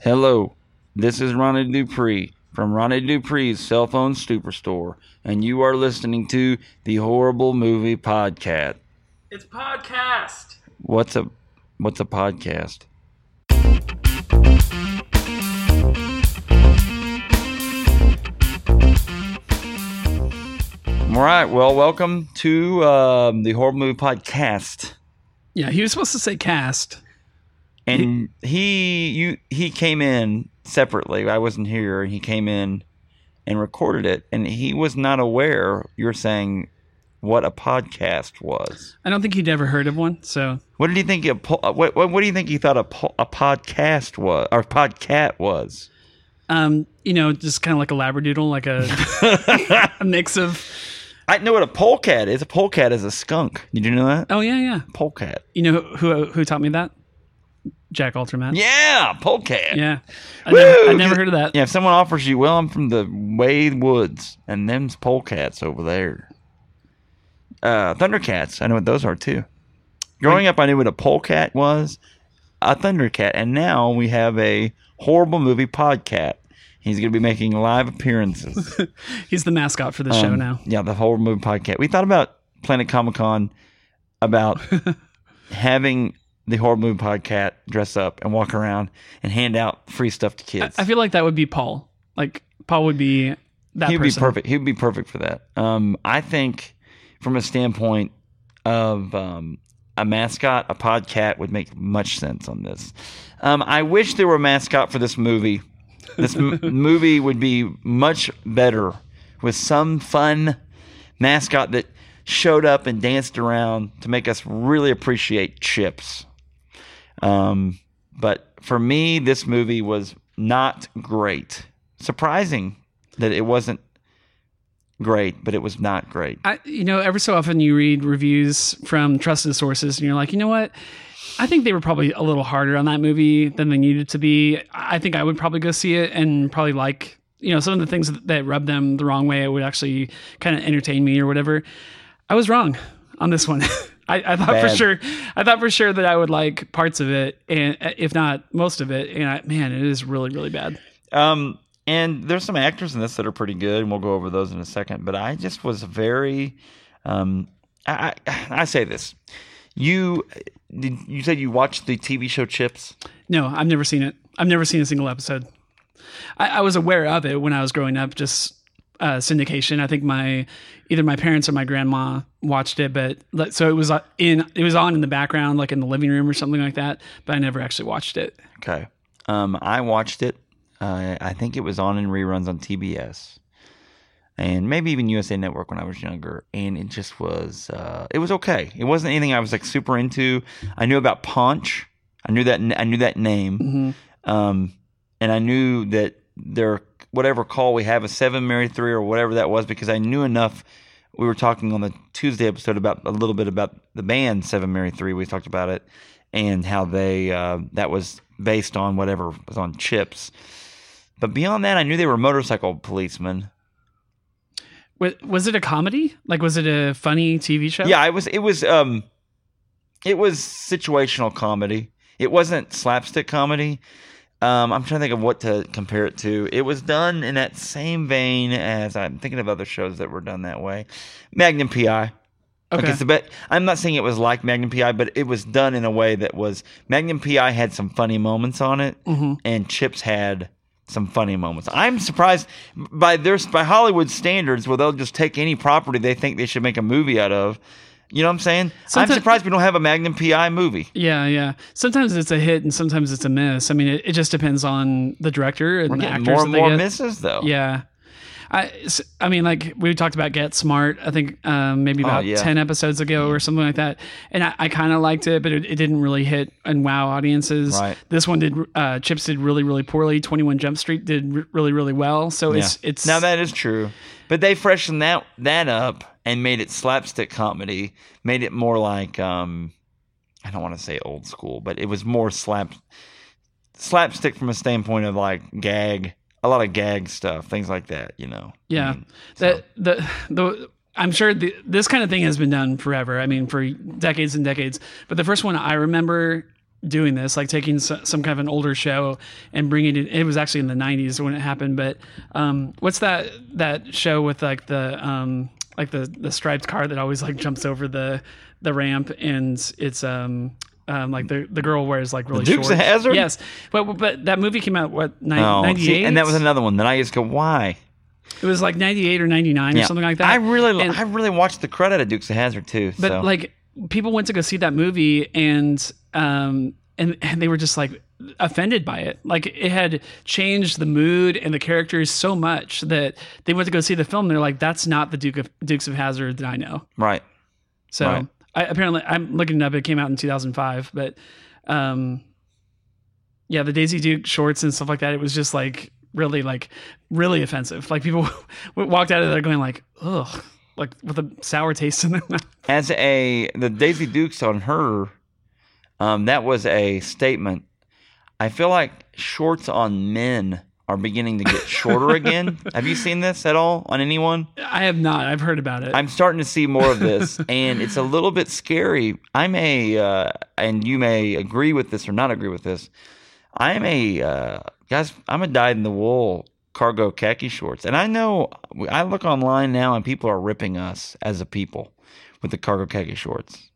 Hello, this is Ronnie Dupree from Ronnie Dupree's Cell Phone Superstore, and you are listening to the Horrible Movie Podcast. It's podcast. What's a what's a podcast? All right, well, welcome to um, the Horrible Movie Podcast. Yeah, he was supposed to say cast. And he you he came in separately. I wasn't here. And he came in and recorded it. And he was not aware you're saying what a podcast was. I don't think he'd ever heard of one. So. What did he think a po- uh, what, what, what do you think he thought a, po- a podcast was or podcat was? Um, you know, just kind of like a labradoodle, like a, a mix of. i know what a polecat is. A polecat is a skunk. Did you know that? Oh yeah, yeah. polecat. You know who who taught me that? Jack Altermat. yeah polecat Yeah. I never, I never heard of that. Yeah, if someone offers you, well, I'm from the Wade Woods, and them's polecats over there. Uh, Thundercats, I know what those are too. Growing up, I knew what a polecat was, a Thundercat, and now we have a horrible movie podcat. He's going to be making live appearances. He's the mascot for the show Um, now. Yeah, the horrible movie podcast. We thought about Planet Comic Con about having the horror movie podcast dress up and walk around and hand out free stuff to kids. I feel like that would be Paul. Like Paul would be that He'd person. be perfect. He'd be perfect for that. Um, I think, from a standpoint of um, a mascot, a podcat would make much sense on this. Um, I wish there were a mascot for this movie. This m- movie would be much better with some fun mascot that showed up and danced around to make us really appreciate chips. Um, but for me, this movie was not great. Surprising that it wasn't great, but it was not great. I, you know, every so often you read reviews from trusted sources, and you're like, you know what? I think they were probably a little harder on that movie than they needed to be. I think I would probably go see it and probably like, you know, some of the things that rubbed them the wrong way. It would actually kind of entertain me or whatever. I was wrong on this one. I, I thought for sure, I thought for sure that I would like parts of it, and if not most of it. And I, man, it is really, really bad. Um, and there's some actors in this that are pretty good, and we'll go over those in a second. But I just was very, um, I, I, I say this, you, did, you said you watched the TV show Chips. No, I've never seen it. I've never seen a single episode. I, I was aware of it when I was growing up, just uh, syndication. I think my either my parents or my grandma watched it, but so it was uh, in it was on in the background, like in the living room or something like that. But I never actually watched it. Okay. Um, I watched it. Uh, I think it was on in reruns on TBS, and maybe even USA Network when I was younger. And it just was. Uh, it was okay. It wasn't anything I was like super into. I knew about Punch. I knew that. I knew that name. hmm Um, and I knew that their whatever call we have a seven Mary three or whatever that was because I knew enough. We were talking on the Tuesday episode about a little bit about the band Seven Mary Three. We talked about it and how they uh, that was based on whatever was on Chips. But beyond that, I knew they were motorcycle policemen. Was, was it a comedy? Like, was it a funny TV show? Yeah, it was. It was. Um, it was situational comedy. It wasn't slapstick comedy. Um, I'm trying to think of what to compare it to. It was done in that same vein as I'm thinking of other shows that were done that way. Magnum PI. Okay. so I'm not saying it was like Magnum PI, but it was done in a way that was Magnum PI had some funny moments on it, hmm and Chips had some funny moments. I'm surprised by their by Hollywood standards, where they'll just take any property they think they should make a movie out of. You know what I'm saying? Someti- I'm surprised we don't have a Magnum PI movie. Yeah, yeah. Sometimes it's a hit and sometimes it's a miss. I mean, it, it just depends on the director and We're the actors more and more get. misses though. Yeah. I, I mean, like we talked about Get Smart, I think um, maybe about Oh, yeah. 10 episodes ago or something like that. And I, I kind of liked it, but it, it didn't really hit and wow audiences. Right. This one did, uh, Chips did really, really poorly. 21 Jump Street did r- really, really well. So it's, it's, now that is true, but they freshened that that up and made it slapstick comedy. Made it more like um, I don't want to say old school, but it was more slap slapstick from a standpoint of like gag, a lot of gag stuff, things like that. You know. Yeah. I mean, so- that the the I'm sure the, this kind of thing has been done forever. I mean, for decades and decades. But the first one I remember doing this, like taking some kind of an older show and bringing it. It was actually in the '90s when it happened, but um, what's that that show with like the um, like the the striped car that always like jumps over the the ramp and it's um. Um, like the the girl wears like really Dukes short. of Hazzard? Yes, but but that movie came out what ni- Oh, 98? and that was another one that I just go, why? It was like 98 or 99 or something like that. I really, And- I really watched the credit of Dukes of Hazzard too. but so. like people went to go see that movie and um and and they were just like offended by it. Like it had changed the mood and the characters so much that they went to go see the film. And they're like, that's not the Duke of Dukes of Hazzard that I know. right, So Right. I, apparently, I'm looking it up. It came out in 2005, but um, yeah, the Daisy Duke shorts and stuff like that. It was just like really, like really offensive. Like people walked out of there going like, ugh, like with a sour taste in their mouth. as a the Daisy Dukes on her, um, that was a statement. I feel like shorts on men are beginning to get shorter again. Have you seen this at all on anyone? I have not. I've heard about it. I'm starting to see more of this, and it's a little bit scary. I'm a, uh, and you may agree with this or not agree with this. I'm a, uh, guys, I'm a dyed in the wool cargo khaki shorts, and I know I look online now, and people are ripping us as a people with the cargo khaki shorts,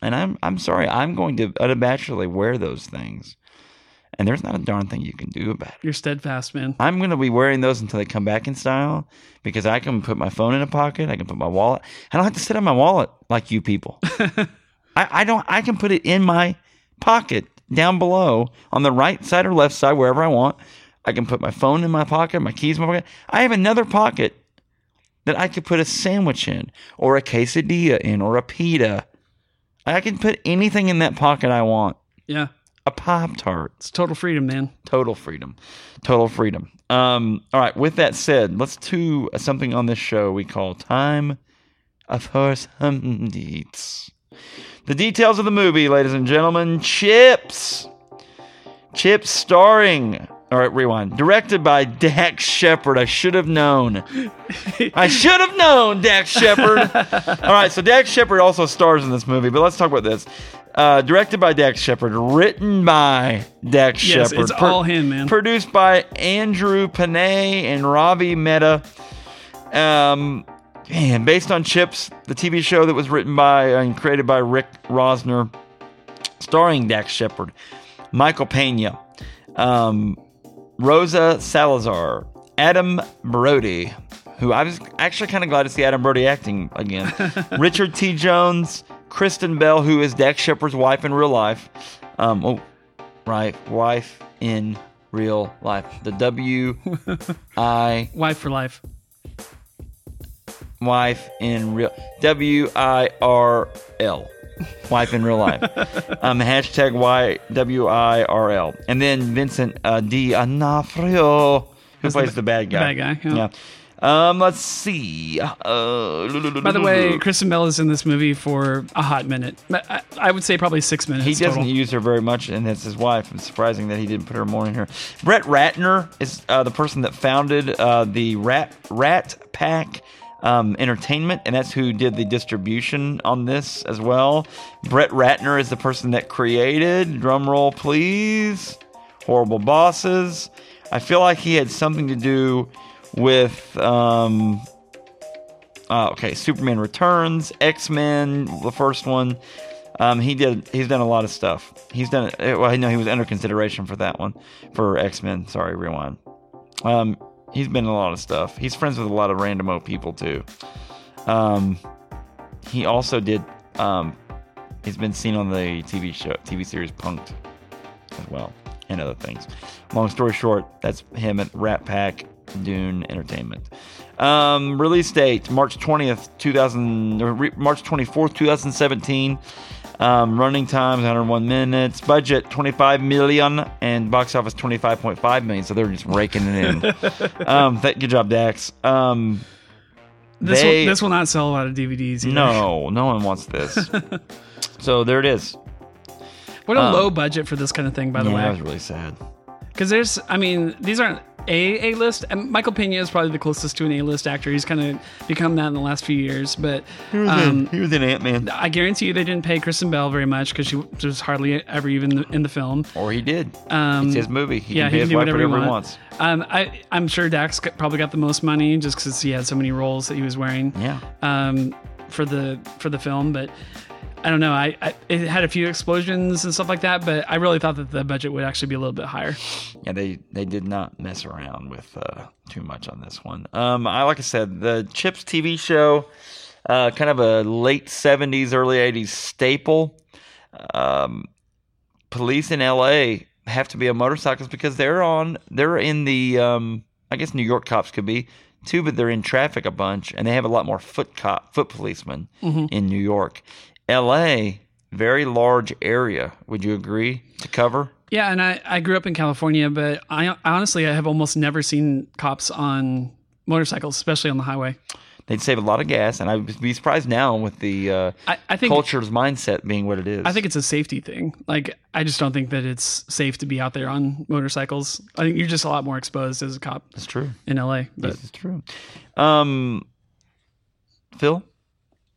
and I'm, I'm sorry, I'm going to unabashedly wear those things, and there's not a darn thing you can do about it. You're steadfast, man. I'm going to be wearing those until they come back in style because I can put my phone in a pocket. I can put my wallet. I don't have to sit on my wallet like you people. I, I don't. I can put it in my pocket down below on the right side or left side, wherever I want. I can put my phone in my pocket, my keys in my pocket. I have another pocket that I could put a sandwich in, or a quesadilla in, or a pita. I can put anything in that pocket I want. Yeah, A pop tart it's total freedom, man. total freedom. Total freedom. Um all right with that said let's do something on this show we call time of horse hum deeds the details of the movie ladies and gentlemen chips. Chips starring all right rewind directed by dax shepard. I should have known. I should have known dax shepard. All right so dax shepard also stars in this movie but let's talk about this uh, directed by Dax Shepard, written by Dax Yes, Shepard, it's all him, man. Produced by Andrew Panay and Ravi Mehta. Um, man, based on Chips, the TV show that was written by and created by Rick Rosner, starring Dax Shepard, Michael Pena, um, Rosa Salazar, Adam Brody, who I was actually kind of glad to see Adam Brody acting again, Richard T. Jones, Kristen Bell, who is Dax Shepard's wife in real life. Um, oh, right, wife in real life. The W I Wife for life. wife in real W I R L. Wife in real life. um, hashtag Y W I R L. And then Vincent uh, D'Onofrio, who plays the the, bad guy. bad guy, yeah. Yeah. Um, let's see. Uh, By the way, Kristen Bell is in this movie for a hot minute. I, I would say probably six minutes. He doesn't total. use her very much, and it's his wife. It's surprising that he didn't put her more in here. Brett Ratner is uh, the person that founded uh, the Rat Rat Pack um, Entertainment, and that's who did the distribution on this as well. Brett Ratner is the person that created. Drum roll, please. Horrible bosses. I feel like he had something to do with. Um, uh, okay, Superman Returns, X Men, the first one. Um, he did. He's done a lot of stuff. He's done. Well, I know he was under consideration for that one for X Men. Sorry, rewind. Um, he's been in a lot of stuff. He's friends with a lot of random randomo people too. Um, he also did. Um, he's been seen on the TV show, TV series Punk'd, as well, and other things. Long story short, that's him at Rat Pack Dune Entertainment. Um, release date March 20th, 2000, re- March 24th, 2017. Um, running times 101 minutes. Budget 25 million and box office 25.5 million. So they're just raking it in. um, th- good job, Dax. Um, This they- will, this will not sell a lot of DVDs. Either. no, no one wants this. so there it is. What a Um, low budget for this kind of thing, by the yeah, that was really sad. Because there's, I mean, these aren't a A list. And Michael Pena is probably the closest to an A list actor. He's kind of become that in the last few years. But He was, um, in, in Ant Man. I guarantee you they didn't pay Kristen Bell very much because she was hardly ever even in the film. Or he did. Um, it's his movie. He yeah, can he can do whatever whatever, he wants. Um, I, I'm sure Dax probably got the most money just because he had so many roles that he was wearing. Yeah. um, for the for the film, but I don't know. I, I it had a few explosions and stuff like that, but I really thought that the budget would actually be a little bit higher. Yeah, they they did not mess around with uh, too much on this one. Um, I like I said, the Chips TV show, uh, kind of a late '70s, early '80s staple. Um, police in LA have to be on motorcycles because they're on they're in the um, I guess New York cops could be too, but they're in traffic a bunch, and they have a lot more foot cop foot policemen in New York. LA, very large area. Would you agree to cover? Yeah, and I, I grew up in California, but I, honestly I have almost never seen cops on motorcycles, especially on the highway. They'd save a lot of gas, and I'd be surprised now with the uh, I, I think culture's mindset being what it is. I think it's a safety thing. Like I just don't think that it's safe to be out there on motorcycles. I think you're just a lot more exposed as a cop That's true. in LA. But This is true. Um, Phil,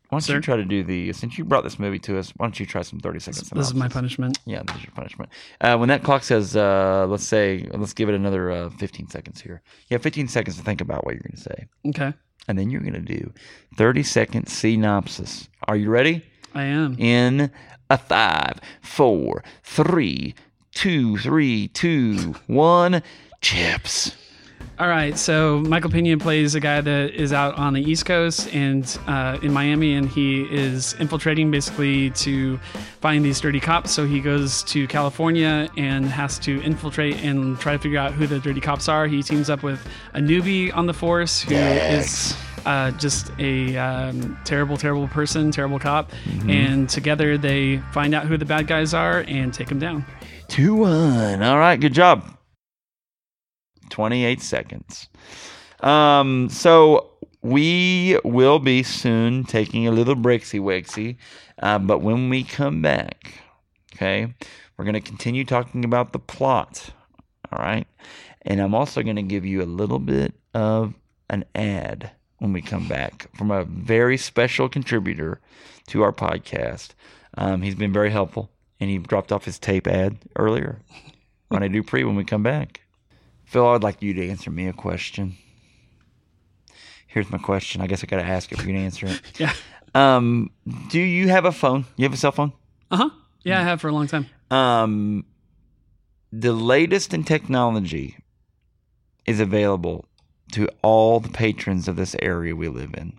why don't Sir? you try to do the since you brought this movie to us? Why don't you try some thirty seconds? this is my punishment. Yeah, this is your punishment. Uh, when that clock says, uh, let's say, let's give it another uh, 15 seconds here. You have 15 seconds to think about what you're going to say. Okay, And then you're going to do 30 second synopsis. Are you ready? I am. in a five, four, three, two, three, two, one. Chips. All right, so Michael Pena plays a guy that is out on the East Coast and uh, in Miami, and he is infiltrating basically to find these dirty cops. So he goes to California and has to infiltrate and try to figure out who the dirty cops are. He teams up with a newbie on the force who is uh, just a um, terrible, terrible person, terrible cop, and together they find out who the bad guys are and take them down. Two one. All right, good job. 28 seconds. Um, so we will be soon taking a little breaksy wakesy. Uh, but when we come back, okay, we're going to continue talking about the plot. All right. And I'm also going to give you a little bit of an ad when we come back from a very special contributor to our podcast. Um, he's been very helpful, and he dropped off his tape ad earlier. Ronnie Dupree when we come back. Phil, I'd like you to answer me a question. Here's my question. I guess I got to ask if you can answer it. Yeah. Um, do you have a phone? You have a cell phone? Uh huh. Yeah, I have for a long time. Um, the latest in technology is available to all the patrons of this area we live in.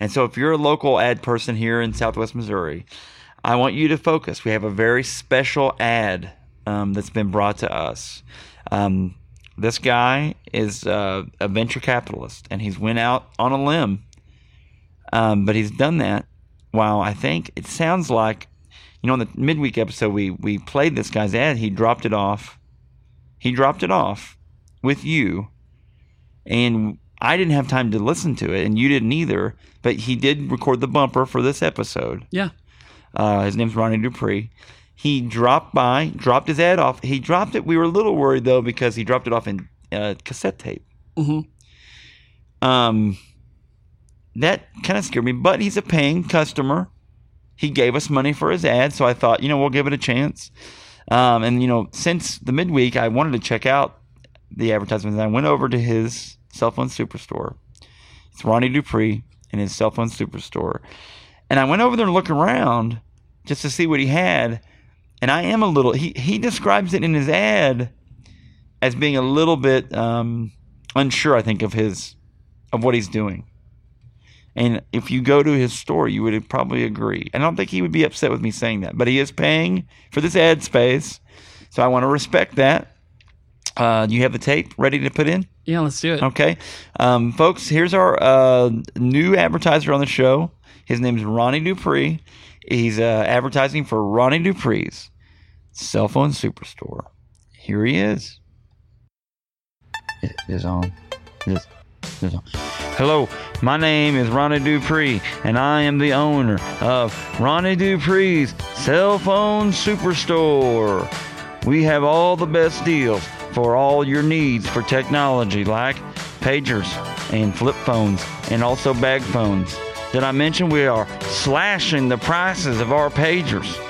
And so, if you're a local ad person here in Southwest Missouri, I want you to focus. We have a very special ad um, that's been brought to us. Um, this guy is uh, a venture capitalist, and he's went out on a limb, um, but he's done that while I think it sounds like you know, in the midweek episode, we we played this guy's ad. He dropped it off. He dropped it off with you, and I didn't have time to listen to it, and you didn't either. But he did record the bumper for this episode. Yeah. Uh, his name's Ronnie Dupree. He dropped by, dropped his ad off. He dropped it. We were a little worried though because he dropped it off in uh, cassette tape. hmm Um, that kind of scared me. But he's a paying customer. He gave us money for his ad, so I thought, you know, we'll give it a chance. Um, and you know, since the midweek, I wanted to check out the advertisements. And I went over to his cell phone superstore. It's Ronnie Dupree in his cell phone superstore, and I went over there and looked around just to see what he had. And I am a little. He he describes it in his ad as being a little bit um, unsure. I think of his of what he's doing. And if you go to his store, you would probably agree. I don't think he would be upset with me saying that, but he is paying for this ad space, so I want to respect that. Uh, you have the tape ready to put in? Yeah, let's do it. Okay. Um, folks, here's our uh, new advertiser on the show. His name is Ronnie Dupree. He's uh, advertising for Ronnie Dupree's cell phone superstore. Here he is. It is on. It is, it is on. Hello, my name is Ronnie Dupree, and I am the owner of Ronnie Dupree's cell phone superstore. We have all the best deals for all your needs for technology like pagers and flip phones and also bag phones. Did I mention we are slashing the prices of our pagers?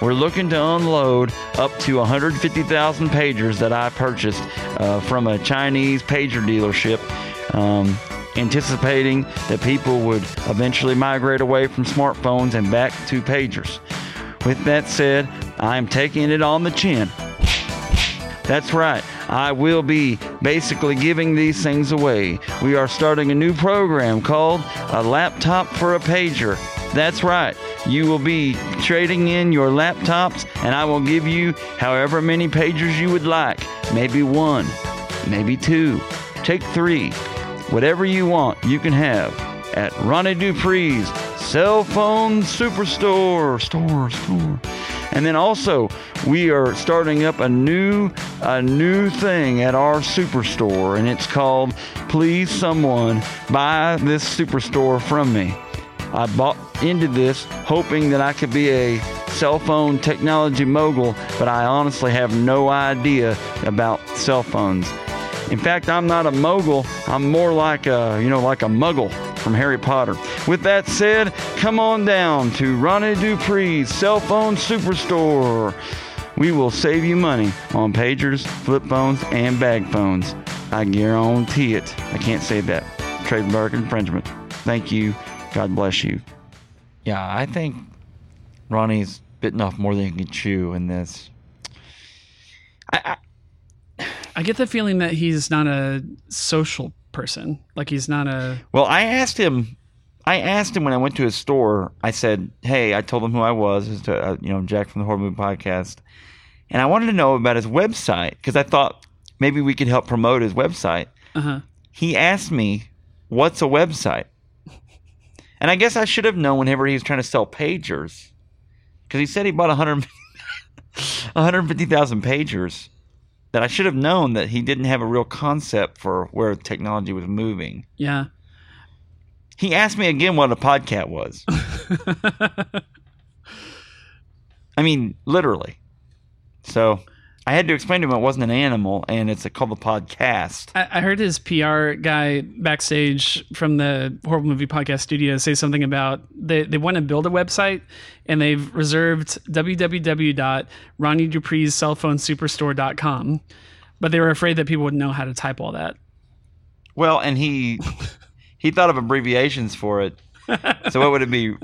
We're looking to unload up to 150,000 pagers that I purchased uh, from a Chinese pager dealership, um, anticipating that people would eventually migrate away from smartphones and back to pagers. With that said, I am taking it on the chin. That's right. I will be basically giving these things away. We are starting a new program called A Laptop for a Pager. That's right. You will be trading in your laptops, and I will give you however many pagers you would like. Maybe one, maybe two, take three. Whatever you want, you can have at Ronnie Dupree's Cell Phone Superstore. Store, store. And then also, we are starting up a new a new thing at our superstore, and it's called Please Someone Buy This Superstore from Me. I bought into this hoping that I could be a cell phone technology mogul, but I honestly have no idea about cell phones. In fact, I'm not a mogul. I'm more like a, you know, like a muggle from Harry Potter. With that said, come on down to Ronnie Dupree's Cell Phone Superstore. We will save you money on pagers, flip phones, and bag phones. I guarantee it. I can't say that. Trademark infringement. Thank you. God bless you. Yeah, I think Ronnie's bitten off more than he can chew in this. I, I, I get the feeling that he's not a social person. Like he's not a. well, I asked him. I asked him when I went to his store. I said, "Hey," I told him who I was. As to, uh, you know, Jack from the Horror Movie Podcast, and I wanted to know about his website because I thought maybe we could help promote his website. Uh huh. he asked me, "What's a website?" And I guess I should have known whenever he was trying to sell pagers, because he said he bought 100, 150,000 pagers. That I should have known that he didn't have a real concept for where technology was moving. Yeah. He asked me again what a podcast was. I mean, literally. So I had to explain to him it wasn't an animal, and it's a, called a podcast. I, I heard his PR guy backstage from the horrible movie podcast studio say something about they, they want to build a website and they've reserved www.ronniedupree'scellphonesuperstore.com, but they were afraid that people wouldn't know how to type all that. Well, and he he thought of abbreviations for it. So what would it be?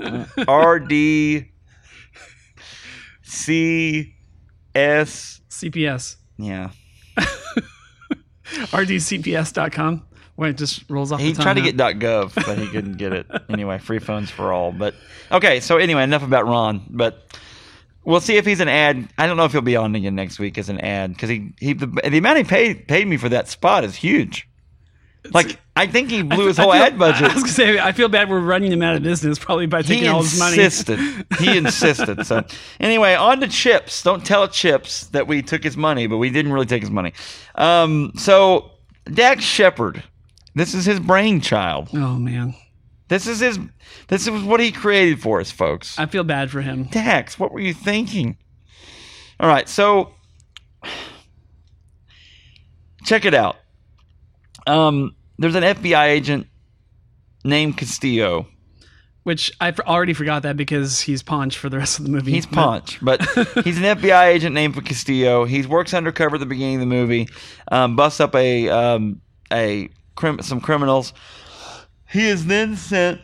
R D C S. CPS. Yeah, RDCPS.com. When it just rolls off he tried to huh? get .gov, but he couldn't get it. Anyway, free phones for all. But okay, so anyway, enough about Ron. But we'll see if he's an ad. I don't know if he'll be on again next week as an ad because he he the, the amount he paid paid me for that spot is huge. Like I think he blew his whole feel- ad budget. I was gonna say I feel bad we're running him out of business probably by taking he all his money. He insisted. He insisted. So anyway, on to Chips. Don't tell Chips that we took his money, but we didn't really take his money. Um, so Dax Shepard, this is his brainchild. Oh man, This is his. This is what he created for us, folks. I feel bad for him. Dax, what were you thinking? All right, so check it out. Um, there's an FBI agent named Castillo. Which I already forgot that because he's Ponch for the rest of the movie. He's Punch, but he's an FBI agent named for Castillo. He works undercover at the beginning of the movie, um, busts up a um, a crim- some criminals. He is then sent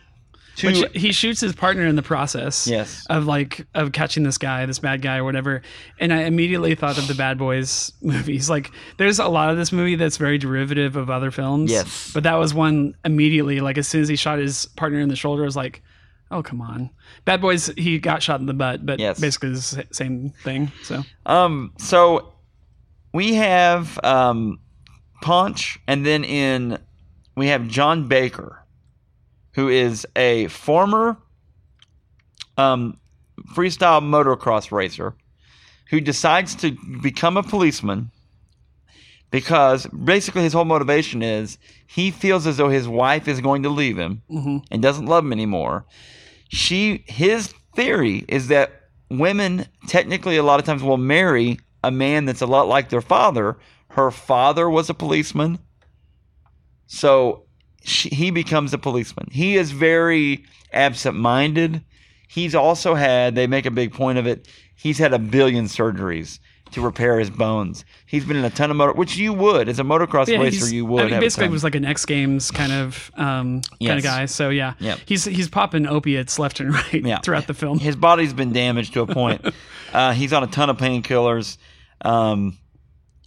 to Which he shoots his partner in the process. Yes. Of like of catching this guy, this bad guy or whatever. And I immediately thought of the Bad Boys movies. Like there's a lot of this movie that's very derivative of other films. Yes. But that was one immediately, like as soon as he shot his partner in the shoulder, I was like, Oh come on. Bad Boys he got shot in the butt, but Yes. basically the same thing. So Um, so we have um, Punch, and then in we have John Baker, who is a former um, freestyle motocross racer who decides to become a policeman because basically his whole motivation is he feels as though his wife is going to leave him mhm. and doesn't love him anymore. She his theory is that women technically a lot of times will marry a man that's a lot like their father. Her father was a policeman. So she, he becomes a policeman. He is very absent minded. He's also had, they make a big point of it, he's had a billion surgeries to repair his bones. He's been in a ton of motor, which you would as a motocross Yeah, racer, you would. I mean, basically, was like an X Games kind of um, kind of guy. So yeah, Yep. he's he's popping opiates left and right Yeah. throughout the film. His body's been damaged to a point. uh, he's on a ton of painkillers, um,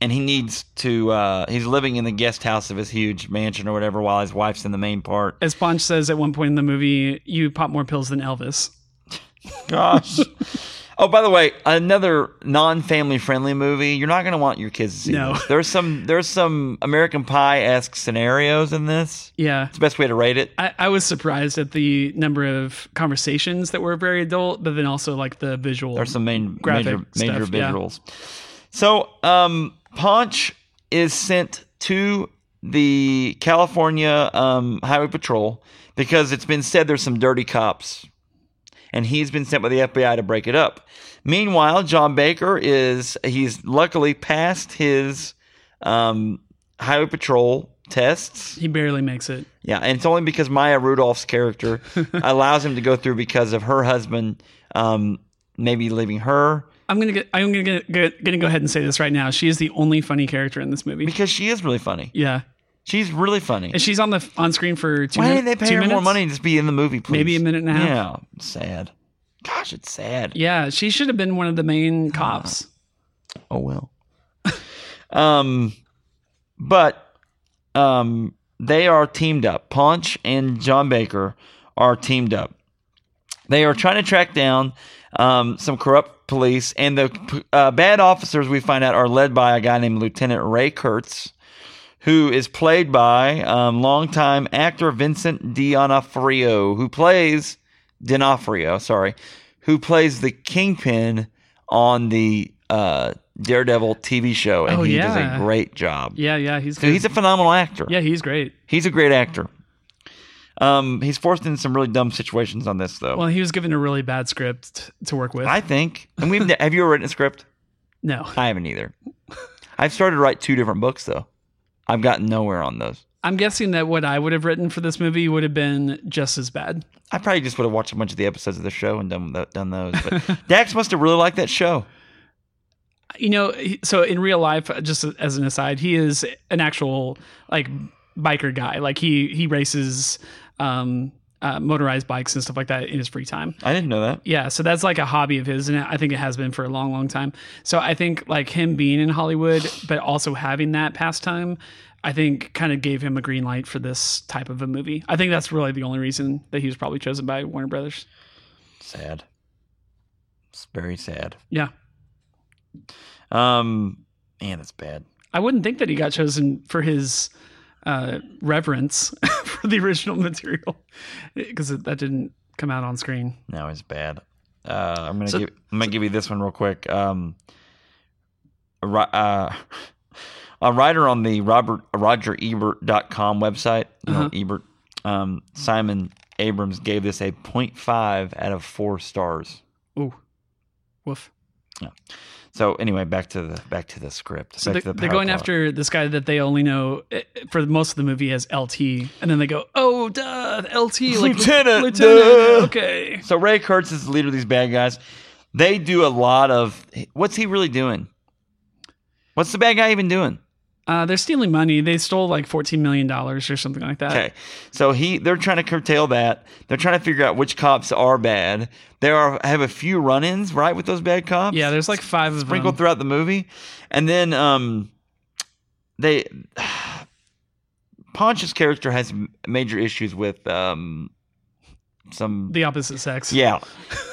and he needs to. Uh, he's living in the guest house of his huge mansion or whatever, while his wife's in the main part. As Ponch says at one point in the movie, you pop more pills than Elvis. Gosh. oh, by the way, another non-family friendly movie. You're not going to want your kids to see No. this. There's some. There's some American Pie esque scenarios in this. Yeah. It's the best way to rate it. I, I was surprised at the number of conversations that were very adult, but then also like the visual. There's some main Graphic major major stuff, yeah. visuals. So, um, Punch is sent to the California um, Highway Patrol because it's been said there's some dirty cops, and he's been sent by the FBI to break it up. Meanwhile, John Baker is he's luckily passed his um, Highway Patrol tests. he barely makes it. Yeah, and it's only because Maya Rudolph's character allows him to go through because of her husband um, maybe leaving her I'm gonna get. I'm gonna get, get, gonna go ahead and say this right now. She is the only funny character in this movie. because she is really funny. Yeah, She's really funny. and she's on the on screen for two. Why min- didn't they pay her more money to just be in the movie, please? Maybe a minute and a half. Yeah, sad. Gosh, it's sad. Yeah, she should have been one of the main cops. Oh well. um, but um, they are teamed up. Punch and John Baker are teamed up. They are trying to track down um, some corrupt police, and the uh, bad officers we find out are led by a guy named Lieutenant Ray Kurtz, who is played by um, longtime actor Vincent D'Onofrio, who plays D'Onofrio, sorry, who plays the kingpin on the uh, Daredevil TV show, and Oh, he does a great job. Yeah, yeah, he's So good. he's a phenomenal actor. yeah, he's great. He's a great actor. Um, he's forced into some really dumb situations on this, though. Well, he was given a really bad script to work with. I think. And we've have you ever written a script? no, I haven't either. I've started to write two different books though. I've gotten nowhere on those. I'm guessing that what I would have written for this movie would have been just as bad. I probably just would have watched a bunch of the episodes of the show and done done those. But Dax must have really liked that show. You know, so in real life, just as an aside, he is an actual like biker guy. Like he he races um, uh, motorized bikes and stuff like that in his free time. I didn't know that. Yeah, so that's like a hobby of his, and I think it has been for a long, long time. So I think like him being in Hollywood, but also having that pastime, I think kind of gave him a green light for this type of a movie. I think that's really the only reason that he was probably chosen by Warner Brothers. Sad. It's very sad. Yeah, Um, man, it's bad. I wouldn't think that he got chosen for his uh, reverence for the original material because that didn't come out on screen. No, it's bad. Uh, I'm gonna So- give I'm gonna give you this one real quick. Um, a, uh, a writer on the Robert RogerEbert.com website, you know, Uh-huh. Ebert, um, Simon Abrams gave this a 0.5 out of four stars. Ooh, woof. So anyway, back to the back to the script. So they're, the they're going plot. after this guy that they only know eh, for most of the movie as LT, and then they go, "Oh, duh, LT, like Lieutenant, Lieutenant, duh." okay." So Ray Kurtz is the leader of these bad guys. They do a lot of. What's he really doing? What's the bad guy even doing? Uh, they're stealing money. They stole like fourteen million dollars or something like that. Okay, so he they're trying to curtail that. They're trying to figure out which cops are bad. There are have a few run-ins right with those bad cops. Yeah, there's like five of sprinkled them. throughout the movie, and then um, they Ponch's character has major issues with um some The opposite sex. yeah,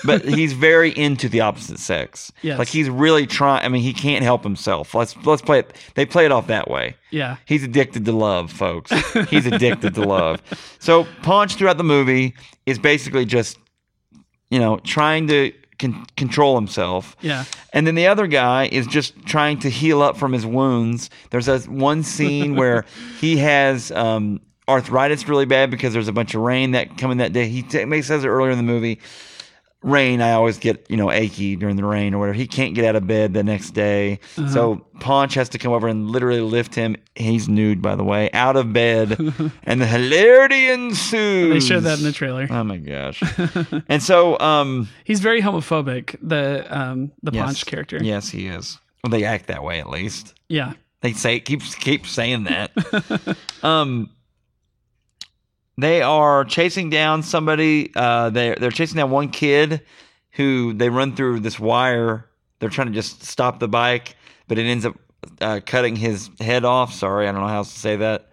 but he's very into the opposite sex. Yes. like he's really trying. I mean, he can't help himself. Let's let's play it. They play it off that way. Yeah. He's addicted to love, folks. He's addicted to love. So Punch throughout the movie is basically just, you know, trying to con- control himself. Yeah. And then the other guy is just trying to heal up from his wounds. There's a one scene where he has um, arthritis really bad because there's a bunch of rain that coming that day. He, t- says it earlier in the movie. rain, I always get you know achy during the rain or whatever. He can't get out of bed the next day, Uh-huh. so Ponch has to come over and literally lift him. He's nude, by the way, out of bed, and the hilarity ensues. They showed that in the trailer. Oh my gosh! and so, um, He's very homophobic. The um the yes, Punch character. Yes, he is. Well, they act that way at least. Yeah. They say keep keep saying that. um, they are chasing down somebody. Uh, they they're chasing down one kid who they run through this wire. They're trying to just stop the bike, but it ends up uh, cutting his head off. Sorry, I don't know how else to say that.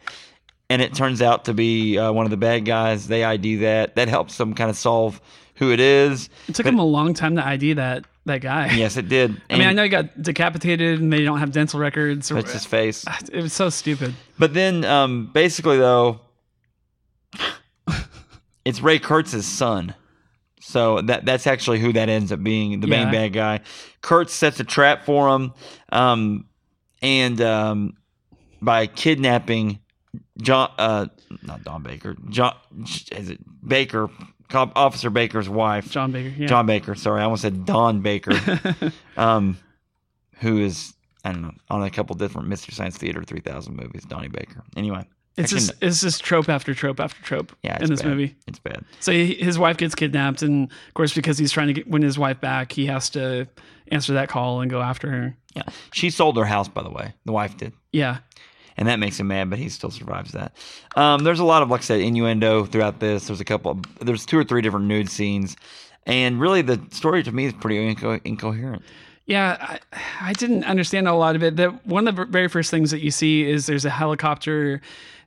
And it turns out to be uh, one of the bad guys. They ID that. That helps them kind of solve who it is. It took But- him a long time to ID that that guy. Yes, it did. I mean, I know he got decapitated and they don't have dental records. Or, It's his face. it was so stupid. But then, um, basically, though, it's Ray Kurtz's son. So that that's actually who that ends up being, the main Yeah. bad guy. Kurtz sets a trap for him, um, and um, by kidnapping John, uh, not Don Baker, John, is it Baker, Cop- Officer Baker's wife, John Baker. Yeah. John Baker. Sorry, I almost said Don Baker, um, who is I don't know on a couple different Mystery Science Theater 3000 movies. Donnie Baker. Anyway, it's just it's just trope after trope after trope Yeah, in this bad. movie. It's bad. So he, his wife gets kidnapped, and of course, because he's trying to get, win his wife back, he has to answer that call and go after her. Yeah. She sold her house, by the way. The wife did. Yeah, And that makes him mad, but he still survives that. Um, there's a lot of, like I said, innuendo throughout this. There's a couple, of, there's two or three different nude scenes. And really, the story to me is pretty inco- incoherent. yeah. I, I didn't understand a lot of it. The one of the very first things that you see is there's a helicopter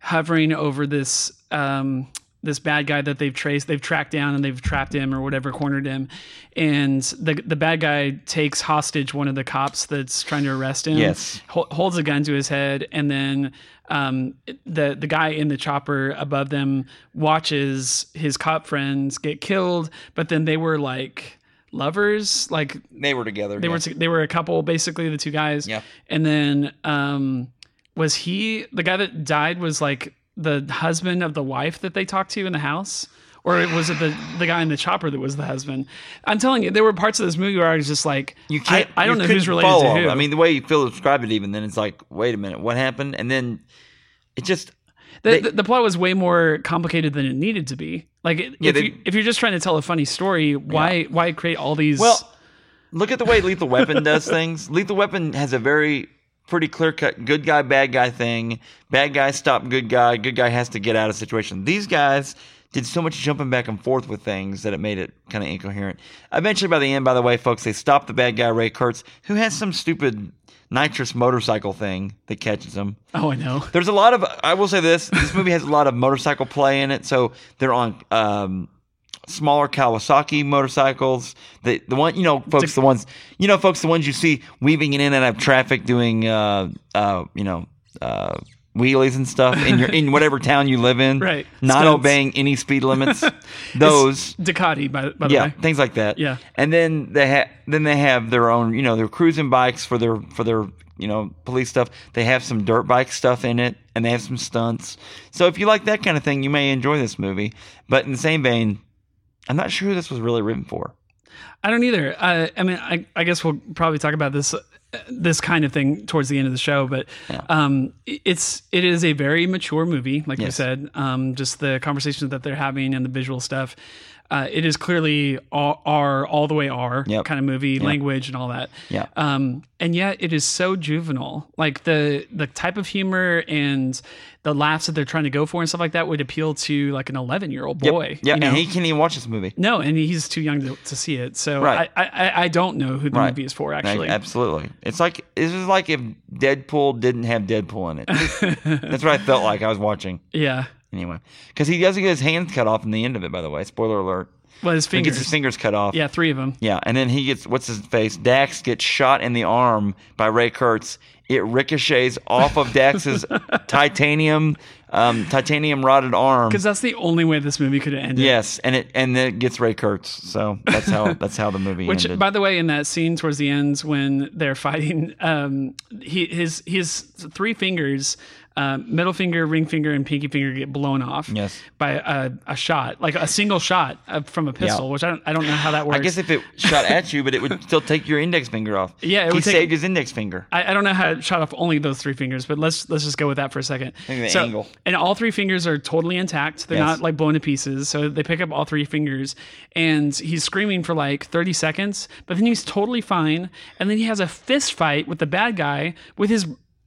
hovering over this um, this bad guy that they've traced, they've tracked down, and they've trapped him or whatever, cornered him. And the the bad guy takes hostage one of the cops that's trying to arrest him. Yes. hol- holds a gun to his head, and then um, the the guy in the chopper above them watches his cop friends get killed, but then they were like lovers, like They were together. they yeah. were they were a couple, basically the two guys. Yeah. And then um, was he the guy that died? Was like the husband of the wife that they talked to in the house? Or was it the, the guy in the chopper that was the husband? I'm telling you, there were parts of this movie where I was just like, You can't. I, I don't know who's related to who. I mean, the way you feel described it, even then, it's like, wait a minute, what happened? And then it just the, they- the, plot was way more complicated than it needed to be. Like, Yeah, if, they- you, if you're just trying to tell a funny story, why why create all these? Well, look at the way Lethal Weapon does things. Lethal Weapon has a very pretty clear cut good guy, bad guy thing. Bad guy stop good guy. Good guy has to get out of situation. These guys did so much jumping back and forth with things that it made it kind of incoherent. Eventually, by the end, by the way, folks, they stop the bad guy, Ray Kurtz, who has some stupid nitrous motorcycle thing that catches him. oh, I know. There's a lot of. I will say this: this movie has a lot of motorcycle play in it. So they're on um, smaller Kawasaki motorcycles. The the one you know, folks, the ones you know, folks, the ones you see weaving in and out of traffic, doing uh, uh, you know. Uh, wheelies and stuff in your in whatever town you live in Right. not Stunts. obeying any speed limits those Ducati, by, by the yeah, way. things like that. Yeah. and then they have then they have their own, you know, their cruising bikes for their for their you know police stuff. They have some dirt bike stuff in it, and they have some stunts. So if you like that kind of thing, you may enjoy this movie. But in the same vein, I'm not sure who this was really written for. I don't either. I, I mean, I, I guess we'll probably talk about this this kind of thing towards the end of the show, but Yeah. um, it's it is a very mature movie, like we Yes. said. Um, just the conversations that they're having and the visual stuff. Uh, it is clearly all, R all the way R Yep. kind of movie, language and all that. Yeah. Um, and yet it is so juvenile. Like the the type of humor and the laughs that they're trying to go for and stuff like that would appeal to like an 11 year old boy. yeah, you know? and he can't even watch this movie. No, and he's too young to, to see it. So Right. I, I I don't know who the Right. movie is for Like, actually. absolutely, it's like this is like if Deadpool didn't have Deadpool in it. That's what I felt like I was watching. yeah. Anyway, because he doesn't get his hands cut off in the end of it. By the way, spoiler alert. Well, his He fingers. gets his fingers cut off. yeah, three of them. Yeah, and then he gets what's his face? Dax gets shot in the arm by Ray Kurtz. It ricochets off of Dax's titanium um, titanium rotted arm. Because that's the only way this movie could have ended. Yes, and it and then it gets Ray Kurtz. So that's how that's how the movie ended. Which, ended. by the way, in that scene towards the end when they're fighting, um, he his his three fingers, um, middle finger, ring finger, and pinky finger get blown off. Yes. By a, a shot, like a single shot uh, from a pistol, which I don't I don't know how that works. I guess if it shot at you, but it would still take your index finger off. Yeah, it he would take- saved his index finger. I, I don't know how it shot off only those three fingers, but let's let's just go with that for a second. Think of the so, angle. And all three fingers are totally intact. They're Yes. not like blown to pieces. So they pick up all three fingers, and he's screaming for like 30 seconds, but then he's totally fine. And then he has a fist fight with the bad guy with his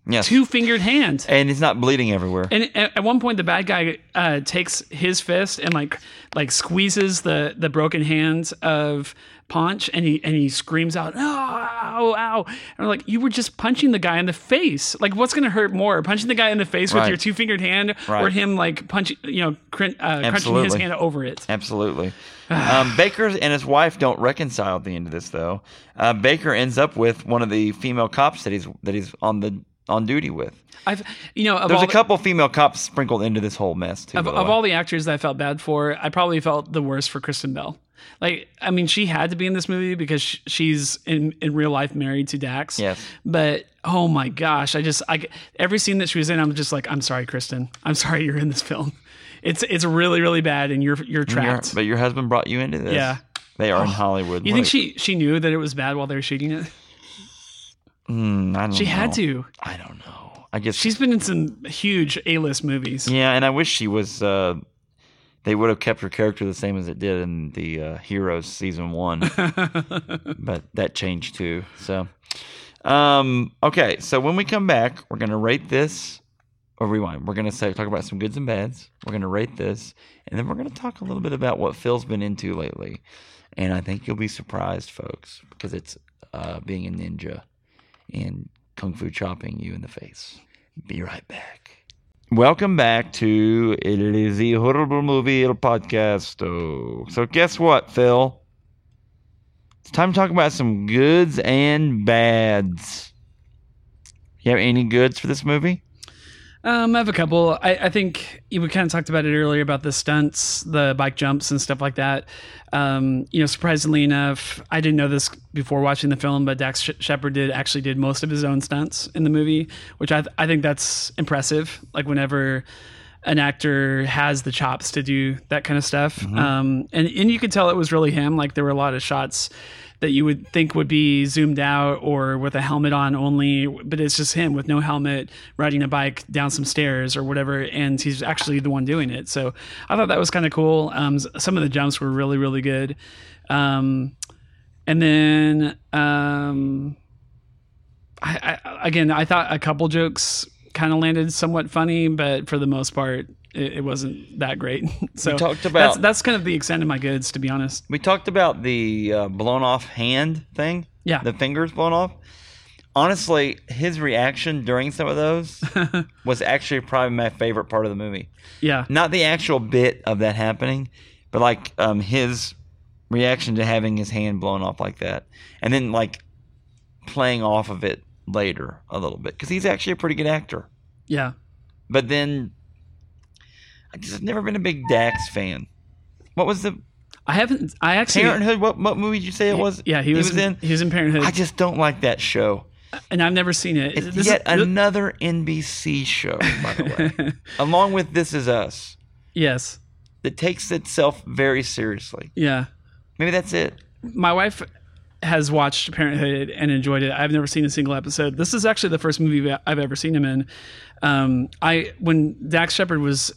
Yes, two fingered hand. and it's not bleeding everywhere. And at at one point, the bad guy uh, takes his fist and like like squeezes the the broken hand of Ponch, and he and he screams out, "Ow, ow!" And I'm like, "You were just punching the guy in the face. Like, what's gonna hurt more, punching the guy in the face with your two fingered hand, or him like punching, you know, crin- uh, crunching his hand over it?" Absolutely. um, Baker and his wife don't reconcile at the end of this, though. Uh, Baker ends up with one of the female cops that he's that he's on the on duty with. I've, you know, of There's a the- couple female cops sprinkled into this whole mess too. of, of all the actors that I felt bad for, I probably felt the worst for Kristen Bell. Like, I mean, she had to be in this movie because sh- she's in, in real life married to Dax. Yes. But oh my gosh, I just I every scene that she was in, I'm just like, I'm sorry, Kristen. I'm sorry you're in this film. It's it's really really bad, and you're you're Your- trapped. but your husband brought you into this. Yeah. They are in oh. Hollywood. you What think a- she she knew that it was bad while they were shooting it? Mm, I don't She had to. I don't know. I guess She's been in some huge A list movies. Yeah, and I wish she was. Uh, they would have kept her character the same as it did in the uh, Heroes season one, but that changed too. So, um, okay. So when we come back, we're gonna rate this or rewind. We're gonna say talk about some goods and bads. We're gonna rate this, and then we're gonna talk a little bit about what Phil's been into lately. And I think you'll be surprised, folks, because it's uh, being a ninja and kung fu chopping you in the face. Be right back. Welcome back to El is the Horrible Movie El Podcast. So guess what, Phil? It's time to talk about some goods and bads. You have any goods for this movie? Um, I have a couple. I, I think we kind of talked about it earlier about the stunts, the bike jumps, and stuff like that. Um, you know, surprisingly enough, I didn't know this before watching the film, but Dax Sh- Shepard did actually did most of his own stunts in the movie, which I th- I think that's impressive. Like whenever an actor has the chops to do that kind of stuff, um, and and you could tell it was really him. Like there were a lot of shots that you would think would be zoomed out or with a helmet on only, but it's just him with no helmet riding a bike down some stairs or whatever, and he's actually the one doing it. So I thought that was kind of cool. Um, some of the jumps were really really good, um, and then um, I, I again I thought a couple jokes kind of landed somewhat funny, but for the most part. It, it wasn't that great. So talked that's about- that's kind of the extent of my goods, to be honest. We talked about the uh, blown off hand thing. Yeah. The fingers blown off. Honestly, his reaction during some of those was actually probably my favorite part of the movie. Yeah, Not the actual bit of that happening, but like um, his reaction to having his hand blown off like that, and then like playing off of it later a little bit because he's actually a pretty good actor. yeah. But then I just never been a big Dax fan. What was the I haven't. I actually. Parenthood? What what movie did you say it was? Yeah, he was, in. He was in Parenthood, I just don't like that show. and I've never seen it. It's This yet is- another NBC show, by the way, along with This Is Us, yes. that takes itself very seriously. Yeah. Maybe that's it. My wife has watched Parenthood and enjoyed it. I've never seen a single episode. This is actually the first movie I've ever seen him in. Um, I when Dax Shepard was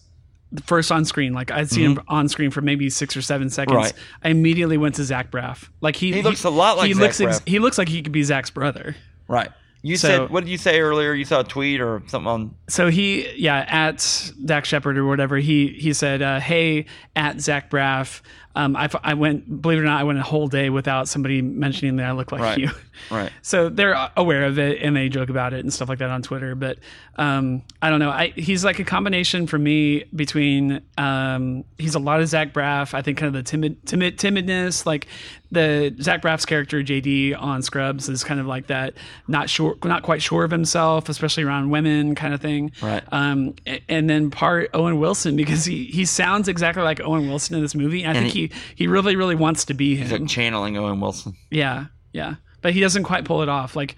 first on screen, like I'd seen him on screen for maybe six or seven seconds. Mm-hmm. Right. I immediately went to Zach Braff. Like he, He looks a lot like he Zach looks ex- Braff. he looks like he could be Zach's brother. Right. You So- said what did you say earlier? You saw a tweet or something on so he yeah at Dax Shepard or whatever he he said uh, hey at Zach Braff um, I, I went believe it or not I went a whole day without somebody mentioning that I look like Right. you right. so they're aware of it and they joke about it and stuff like that on Twitter but um, I don't know I he's like a combination for me between um, he's a lot of Zach Braff I think kind of the timid timid timidness like the Zach Braff's character JD on Scrubs is kind of like that not sure not quite sure of himself especially around women kind of thing Right. um, and then part Owen Wilson because he he sounds exactly like Owen Wilson in this movie. And I And think he, he really really wants to be He's him. like channeling Owen Wilson. Yeah, yeah. But he doesn't quite pull it off. Like,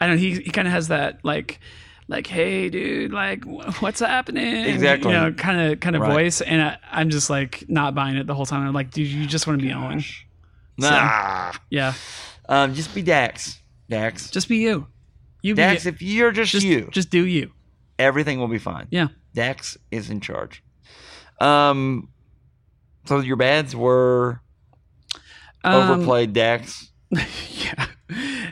I don't know. He, he kind of has that, like, like, hey, dude, like, what's happening? Exactly. You know, kind of, kind of Right. voice. And I, I'm just like not buying it the whole time. I'm like, dude, you just want to be Owen. Nah. Yeah. Um, just be Dax. Dax. Just be you. You be Dax, if you're just, just you, Just do you. everything will be fine. Yeah. Dax is in charge. Um, so your bads were Um, overplayed. Dax. yeah.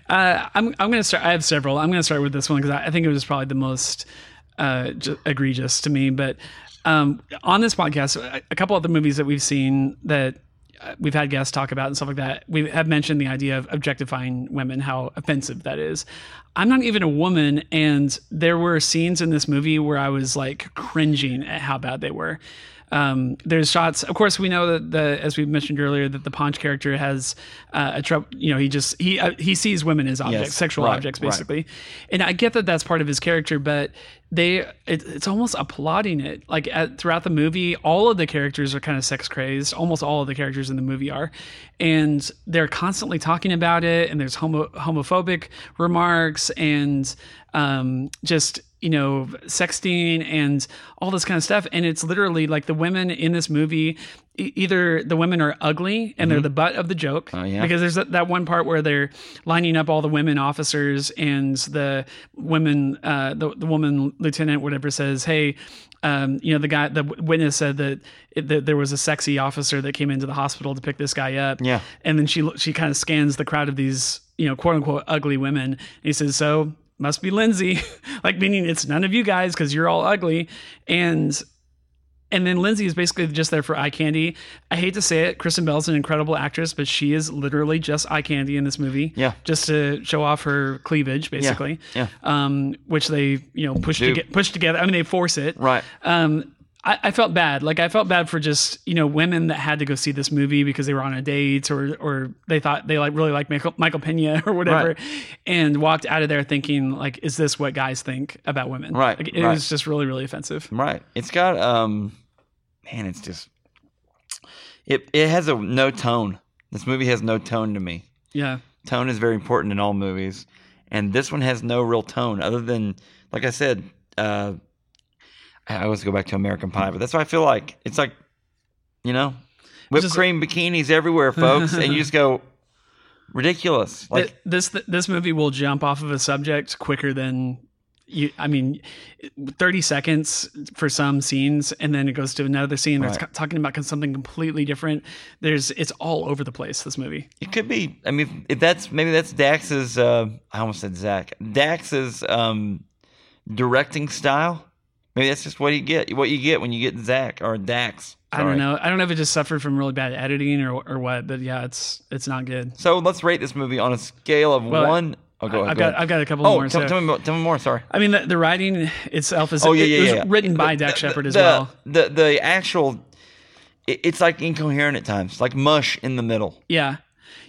Uh, I'm I'm gonna start. I have several. I'm gonna start with this one because I, I think it was probably the most uh, j- egregious to me. But um, on this podcast, a, a couple of the movies that we've seen that uh, we've had guests talk about and stuff like that, we have mentioned the idea of objectifying women, how offensive that is. I'm not even a woman, and there were scenes in this movie where I was like cringing at how bad they were. Um, there's shots. Of course, we know that the as we mentioned earlier that the Ponch character has uh, a trouble. You know, he just he uh, he sees women as objects, Yes, sexual right, objects, right. basically. And I get that that's part of his character, but they it, it's almost applauding it. Like at, throughout the movie, all of the characters are kind of sex crazed. Almost all of the characters in the movie are, and they're constantly talking about it. And there's homo, homophobic remarks and um, just you know sexting and all this kind of stuff. And it's literally like the women in this movie. E- Either the women are ugly and they're the butt of the joke Mm-hmm. Oh, yeah. because there's that, that one part where they're lining up all the women officers and the women uh, the, the woman lieutenant whatever says hey um, you know the guy the witness said that, it, that there was a sexy officer that came into the hospital to pick this guy up Yeah. and then she she kind of scans the crowd of these you know quote unquote ugly women and he says so must be Lindsay like meaning it's none of you guys because you're all ugly and and then Lindsay is basically just there for eye candy. I hate to say it, Kristen Bell's an incredible actress, but she is literally just eye candy in this movie. Yeah. Just to show off her cleavage, basically. yeah. Um, which they, you know, push to get push together. I mean, they force it. Right. Um, I, I felt bad. Like I felt bad for just you know women that had to go see this movie because they were on a date or or they thought they like really like Michael, Michael Pena or whatever, Right. and walked out of there thinking like, is this what guys think about women? Right, Like, it right. was just really really offensive. Right. It's got um man, it's just it it has a no tone. This movie has no tone to me. Yeah. Tone is very important in all movies. And this one has no real tone other than like I said, uh I always go back to American Pie, but that's what I feel like. It's like you know, whipped Just- cream bikinis everywhere, folks, and you just go ridiculous. Like Th- this this movie will jump off of a subject quicker than you I mean 30 seconds for some scenes and then it goes to another scene that's Right. talking about something completely different there's it's all over the place this movie It could be. I mean, if that's maybe that's Dax's. Uh, I almost said Zach. Dax's um, directing style. Maybe that's just what you get. What you get when you get Zach or Dax. I don't know I don't know if it just suffered from really bad editing or or what but yeah it's it's not good So let's rate this movie on a scale of Well, one. Oh, go ahead. I've go got ahead. I've got a couple oh, more tell, so- tell me more. Tell me more. Sorry. I mean the, the writing itself is Oh yeah, it, yeah, it was yeah. written by The- Dax Shepard as the- well The the actual. it- It's like incoherent at times, like mush in the middle. yeah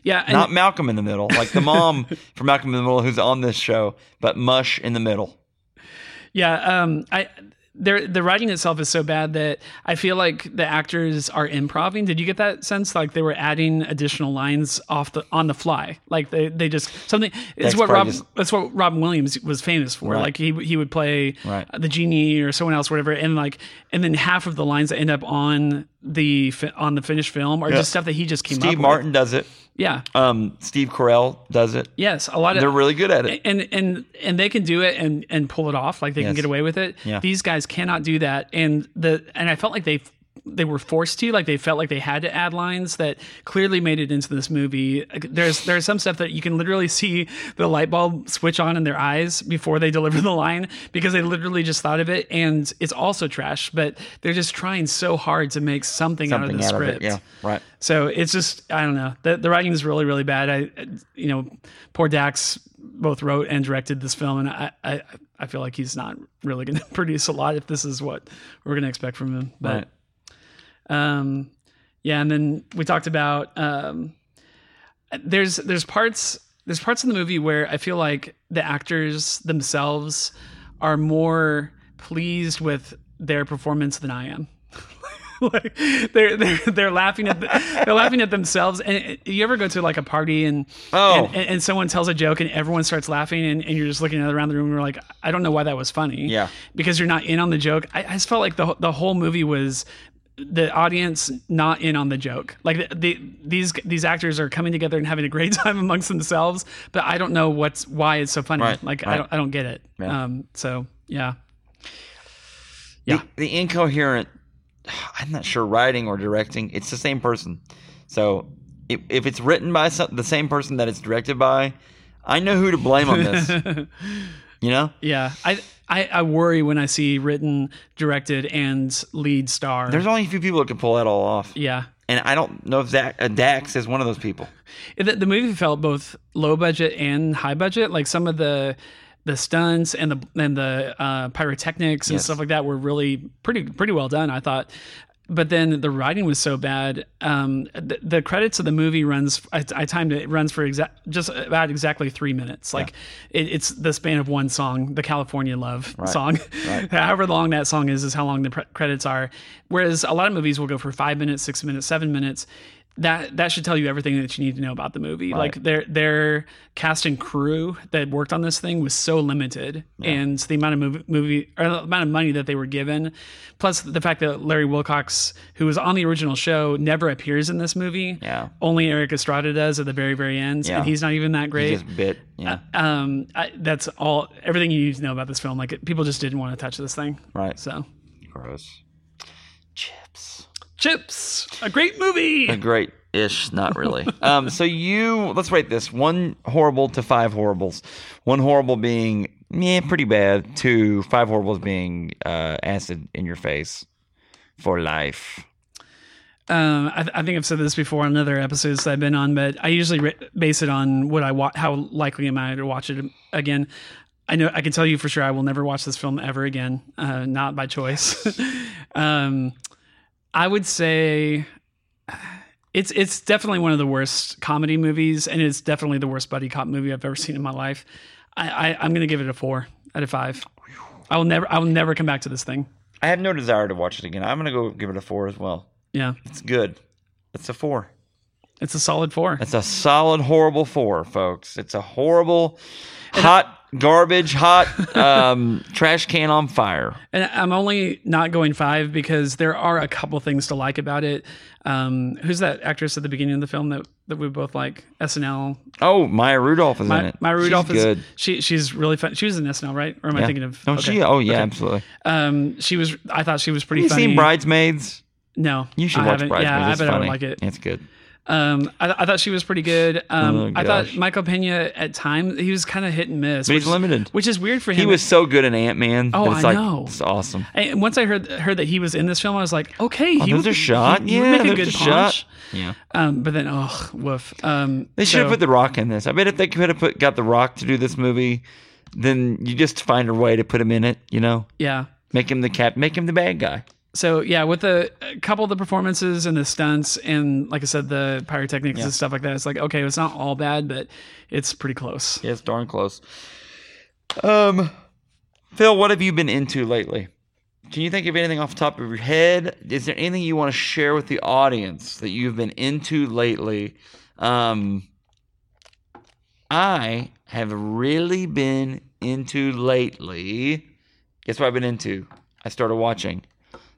yeah and, Not Malcolm in the middle, like the mom from Malcolm in the Middle who's on this show, but mush in the middle. Yeah, um, I there the writing itself is so bad that I feel like the actors are improving. Did you get that sense? Like they were adding additional lines off the on the fly. Like they, they just something. It's what Rob. just- That's what Robin Williams was famous for. Right. Like he he would play Right. the genie or someone else, whatever, and like and then half of the lines that end up on the on the finished film are Yeah. just stuff that he just came up with. Steve with. Martin does it. Yeah. Um, Steve Carell does it. Yes. A lot of They're really good at it. and and and they can do it and and pull it off like they can get away with it Yeah. these guys cannot do that and the and i felt like they they were forced to like they felt like they had to add lines that clearly made it into this movie there's there's some stuff that you can literally see the light bulb switch on in their eyes before they deliver the line because they literally just thought of it and it's also trash but they're just trying so hard to make something, out of the out of script it. Yeah, right. so it's just I don't know. The the writing is really really bad. I you know poor Dax both wrote and directed this film, and I I, I feel like he's not really going to produce a lot if this is what we're going to expect from him. But Right. Um, yeah, and then we talked about um, there's there's parts there's parts in the movie where I feel like the actors themselves are more pleased with their performance than I am. like they're they're they're laughing at the, they're laughing at themselves. And you ever go to like a party and Oh. and, and, and someone tells a joke and everyone starts laughing and, and you're just looking around the room and you're like, I don't know why that was funny. Yeah. because you're not in on the joke. I, I just felt like the the whole movie was the audience not in on the joke. Like the, the these these actors are coming together and having a great time amongst themselves, but I don't know what's why it's so funny. Right, like I don't I don't get it. Yeah. Um. So yeah. Yeah. The, the incoherent, I'm not sure writing or directing. It's the same person. So if, if it's written by some, the same person that it's directed by, I know who to blame on this. you know, Yeah, I, I I worry when I see written, directed, and lead star. there's only a few people that can pull that all off, yeah, and I don't know if Zach, uh, Dax is one of those people. the, the movie felt both low budget and high budget. Like some of the the stunts and the and the uh, pyrotechnics and Yes. stuff like that were really pretty pretty well done. I thought. But then the writing was so bad. Um, the, the credits of the movie runs. I, I timed it. It runs for exact just about exactly three minutes. Like it, it's the span of one song, the California Love song. right. However long that song is, is how long the pre- credits are. Whereas a lot of movies will go for five minutes, six minutes, seven minutes. That that should tell you everything that you need to know about the movie. Like their their cast and crew that worked on this thing was so limited, and the amount of movie, movie or the amount of money that they were given, plus the fact that Larry Wilcox, who was on the original show, never appears in this movie. Yeah. Only Erik Estrada does at the very very end, Yeah. and he's not even that great just bit. Yeah, um I, that's all everything you need to know about this film like people just didn't want to touch this thing right. so Gross. Chips. Chips a great movie A great ish, not really. um, so you let's rate this one horrible to five horribles. One horrible being yeah, pretty bad. Two five horribles being uh, acid in your face for life. um I, I think i've said this before on other episodes i've been on but i usually ra- base it on what i wa- how likely am i to watch it again i know i can tell you for sure i will never watch this film ever again uh not by choice um i would say it's it's definitely one of the worst comedy movies, and it's definitely the worst buddy cop movie I've ever seen in my life. I, I I'm gonna give it a four out of five. I will never I will never come back to this thing. I have no desire to watch it again. I'm gonna go give it a four as well. Yeah, It's good. It's a four. it's a solid four. It's a solid horrible four, folks. It's a horrible, hot garbage, hot um, trash can on fire. And I'm only not going five because there are a couple things to like about it. Um, who's that actress at the beginning of the film that, that we both like? SNL. Oh, Maya Rudolph is in My, it. Maya Rudolph She's is good. she. She's really fun. She was in SNL, right? Or am I thinking of? Oh, okay. she. Oh, yeah, absolutely. Um, she was. I thought she was pretty You funny. seen Bridesmaids? No, You should I watch haven't. Bridesmaids. Yeah, it's I bet I funny. would like it. It's good. Um, I, I thought she was pretty good. Um, Oh, I thought. Michael Pena at times he was kind of hit and miss, But which, he's limited. which is weird for him. He was so good in Ant Man. Oh, it's I like, know. It's awesome. And once I heard heard that he was in this film, I was like, okay, Oh, he was a shot. He, he yeah, would make a good a shot. Ponch. Yeah. Um, but then, oh, woof. Um, They should have put The Rock in this. I bet if they could have put got The Rock to do this movie, then you just find a way to put him in it. You know, yeah. make him the cap, make him the bad guy. So yeah, with the a couple of the performances and the stunts and like I said, the pyrotechnics Yeah. and stuff like that, it's like okay, it's not all bad, but it's pretty close. Yeah, it's darn close. Um, Phil, what have you been into lately? Can you think of anything off the top of your head? Is there anything you want to share with the audience that you've been into lately? Um, I have really been into lately. Guess what I've been into? I started watching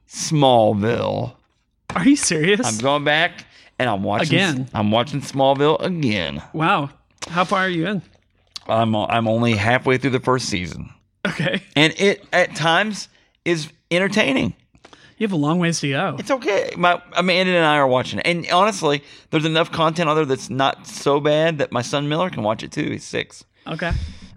Smallville. Are you serious? I'm going back and I'm watching Again? I'm watching Smallville again. wow. How far are you in? I'm I'm only halfway through the first season. Okay, and it at times is entertaining. you have a long ways to go. It's okay. My Amanda and I are watching it, and honestly, there's enough content on there that's not so bad that my son Miller can watch it too. He's six. Okay.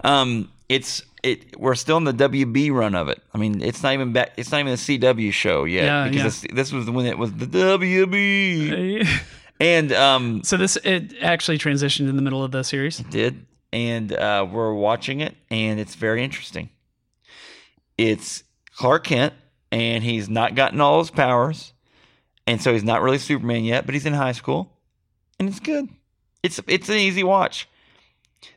Um, it's it. We're still in the WB run of it. I mean, it's not even back. It's not even a CW show yet Yeah, because This, this was when it was the WB. And um, so this it actually transitioned in the middle of the series. did and uh, we're watching it and it's very interesting it's clark kent and he's not gotten all his powers and so he's not really superman yet but he's in high school and it's good it's it's an easy watch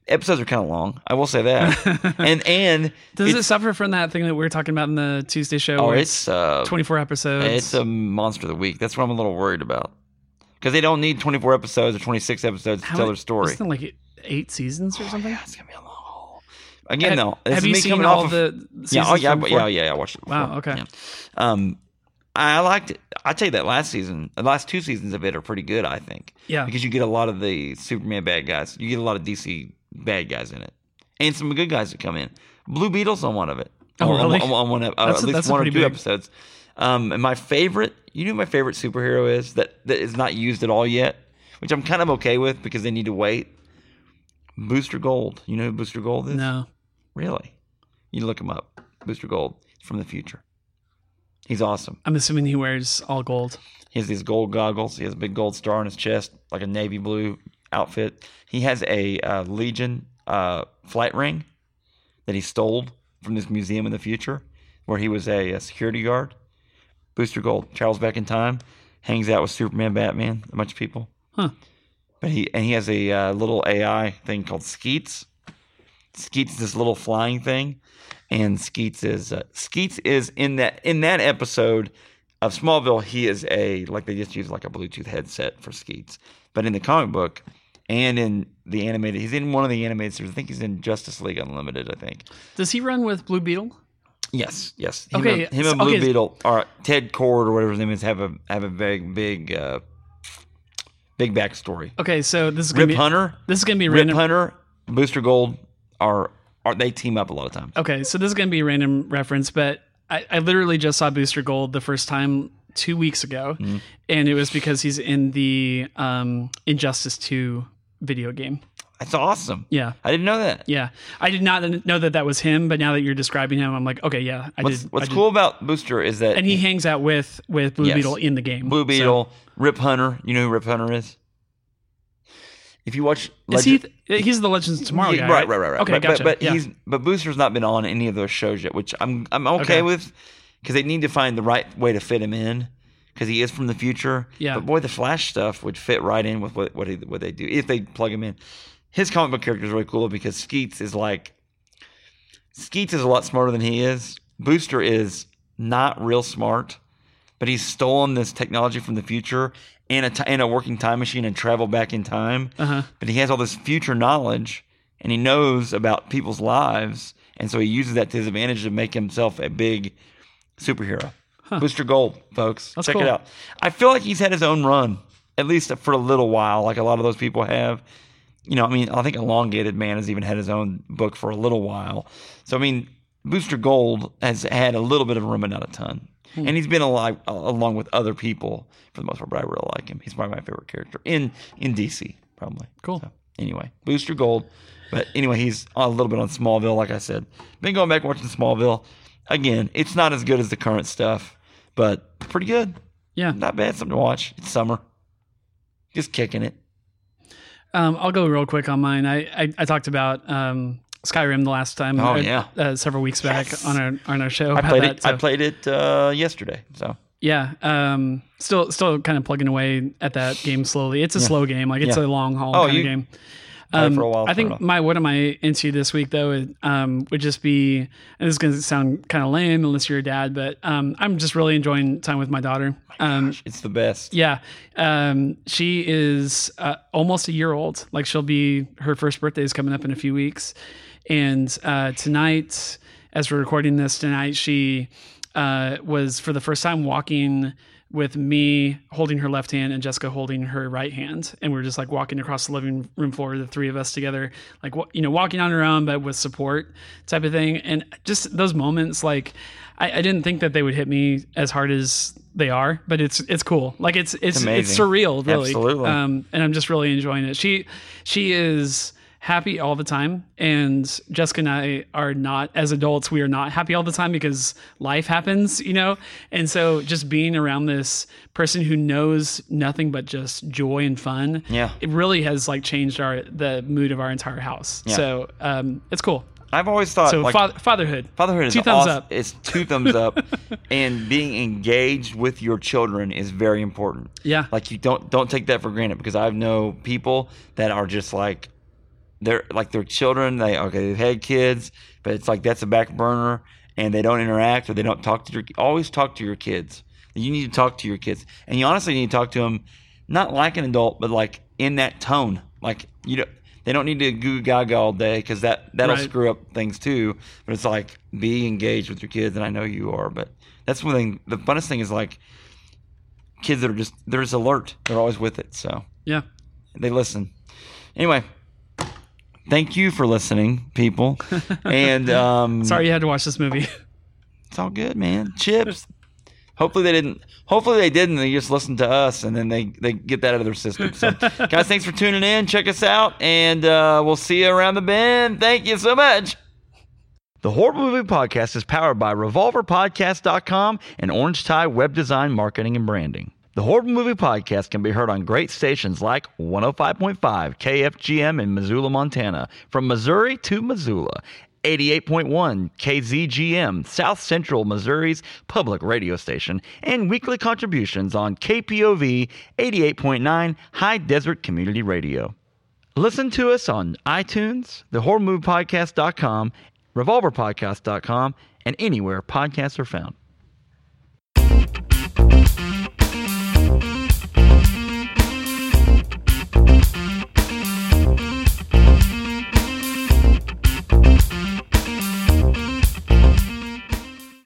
Episodes are kind of long. I will say that. and and Does it suffer from that thing that we were talking about in the Tuesday show? oh, it's uh, 24 episodes. it's a monster of the week. That's what I'm a little worried about because they don't need 24 episodes or 26 episodes to How tell their story. Wasn't like eight seasons or something? Yeah, it's gonna be a long haul. Again, Have- though, have you seen all of, the seasons yeah, oh yeah, before? yeah, yeah, I watched it. Wow, okay. Yeah. Um, I liked it. I tell you that last season, the last two seasons of it are pretty good. I think. Yeah. Because you get a lot of the Superman bad guys. You get a lot of DC bad guys in it, and some good guys that come in. Blue Beetle's on one of it. Oh, On- really? On, on one, uh, at least one or two big- episodes. Um, and my favorite, you know, who my favorite superhero is that that is not used at all yet, which I'm kind of okay with because they need to wait. Booster Gold. You know who Booster Gold is? No. Really? You look him up. Booster Gold. From the future. He's awesome. I'm assuming he wears all gold. He has these gold goggles. He has a big gold star on his chest, like a navy blue outfit. He has a uh, Legion uh, flight ring that he stole from this museum in the future, where he was a, a security guard. Booster Gold travels back in time, hangs out with Superman, Batman, a bunch of people. Huh. But he and he has a uh, little AI thing called Skeets. Skeets is this little flying thing, and Skeets is uh, Skeets is in that in that episode of Smallville. He is a like they just use like a Bluetooth headset for Skeets, but in the comic book and in the animated, he's in one of the animated series. I think he's in Justice League Unlimited. I think. Does he run with Blue Beetle? Yes, yes. Him Okay, and, him and Blue okay. Beetle or Ted Kord or whatever his name is have a have a very big uh, big backstory. Okay, so this is gonna be Rip be Hunter, this is gonna be Rip random. Hunter, Booster Gold are are they team up a lot of times. Okay, so this is gonna be a random reference, but I, I literally just saw Booster Gold the first time two weeks ago, Mm-hmm. and it was because he's in the um, Injustice Two video game. That's awesome. Yeah, I didn't know that. yeah. I did not know that that was him, but now that you're describing him, I'm like, okay, yeah, I What's did. what's I did. cool about Booster is that And he hangs out with with Blue Yes. Beetle in the game. Blue So- Beetle, Rip Hunter. You know who Rip Hunter is? If you watch, is he? He's the Legends of Tomorrow Yeah, guy, right, right, right, right. Okay, but, gotcha. But, but yeah. he's but Booster's not been on any of those shows yet, which I'm I'm okay, Okay. with because they need to find the right way to fit him in because he is from the future. Yeah. But boy, the Flash stuff would fit right in with what what, he, what they do if they plug him in. His comic book character is really cool because Skeets is like Skeets is a lot smarter than he is. Booster is not real smart, but he's stolen this technology from the future and a, t- and a working time machine and travel back in time. Uh-huh. but he has all this future knowledge and he knows about people's lives. And so he uses that to his advantage to make himself a big superhero. Booster gold folks. That's check cool. it out. I feel like he's had his own run at least for a little while like a lot of those people have. You know i mean i think elongated man has even had his own book for a little while. So i mean booster gold has had a little bit of run but not a ton Hmm. and he's been alive along with other people for the most part but i really like him. He's probably my favorite character in in dc probably. Cool. So, anyway booster gold. But anyway he's a little bit on smallville like i said. Been going back watching smallville. Again it's not as good as the current stuff but pretty good. Yeah. not bad something to watch. It's summer. Just kicking it. Um, I'll go real quick on mine. I I, I talked about um, Skyrim the last time. Oh, uh, yeah. uh, several weeks back Yes. on our on our show. i played that, it i played it uh yesterday so Yeah. Um, still still kind of plugging away at that game slowly. It's a slow game. Like it's Yeah. a long haul Oh, kind you- of game. Um, for a while, I turn it think off. my what am I into this week though is, um, would just be and this is going to sound kind of lame unless you're a dad, but um, I'm just really enjoying time with my daughter. My Um, it's the best yeah, um, she is uh, almost a year old. Like she'll be her first birthday is coming up in a few weeks, and uh, tonight, as we're recording this tonight, she uh, was for the first time walking with me holding her left hand and Jessica holding her right hand, and we are just like walking across the living room floor, the three of us together, like you know, walking on her own but with support type of thing, and just those moments like. I, I didn't think that they would hit me as hard as they are, but it's it's cool. Like it's it's it's, surreal, really. Absolutely. Um, and I'm just really enjoying it. She she is happy all the time, and Jessica and I are not as adults. We are not happy all the time because life happens, you know. And so just being around this person who knows nothing but just joy and fun, Yeah. it really has like changed our the mood of our entire house. Yeah. So um, it's cool. i've always thought So like fa- fatherhood, Fatherhood is Two thumbs awesome. up. It's two thumbs up, and being engaged with your children is very important. Yeah. like you don't don't take that for granted because I know people that are just like they're like their children. They okay, they've had kids, but it's like that's a back burner, and they don't interact or they don't talk to your. Always talk to your kids. You need to talk to your kids, and you honestly need to talk to them, not like an adult, but like in that tone. Like you know, they don't need to goo gaga all day because that that'll Right. screw up things too. But it's like be engaged with your kids, and I know you are. But that's one thing. The funnest thing is like kids that are just they're just alert. They're always with it. So Yeah. they listen. Anyway, thank you for listening, people. and um, Sorry you had to watch this movie. it's all good, man. Chips. Hopefully they didn't. Hopefully they didn't. They just listened to us, and then they they get that out of their system. So, guys, thanks for tuning in. Check us out, and uh, we'll see you around the bend. Thank you so much. The Horrible Movie Podcast is powered by RevolverPodcast.com and Orange Tie Web Design Marketing and Branding. The Horrible Movie Podcast can be heard on great stations like 105.5 KFGM in Missoula, Montana, from Missouri to Missoula. 88.1 KZGM, South Central Missouri's public radio station, and weekly contributions on KPOV 88.9 High Desert Community Radio. Listen to us on iTunes, thehorriblemoviepodcast.com, revolverpodcast.com, and anywhere podcasts are found.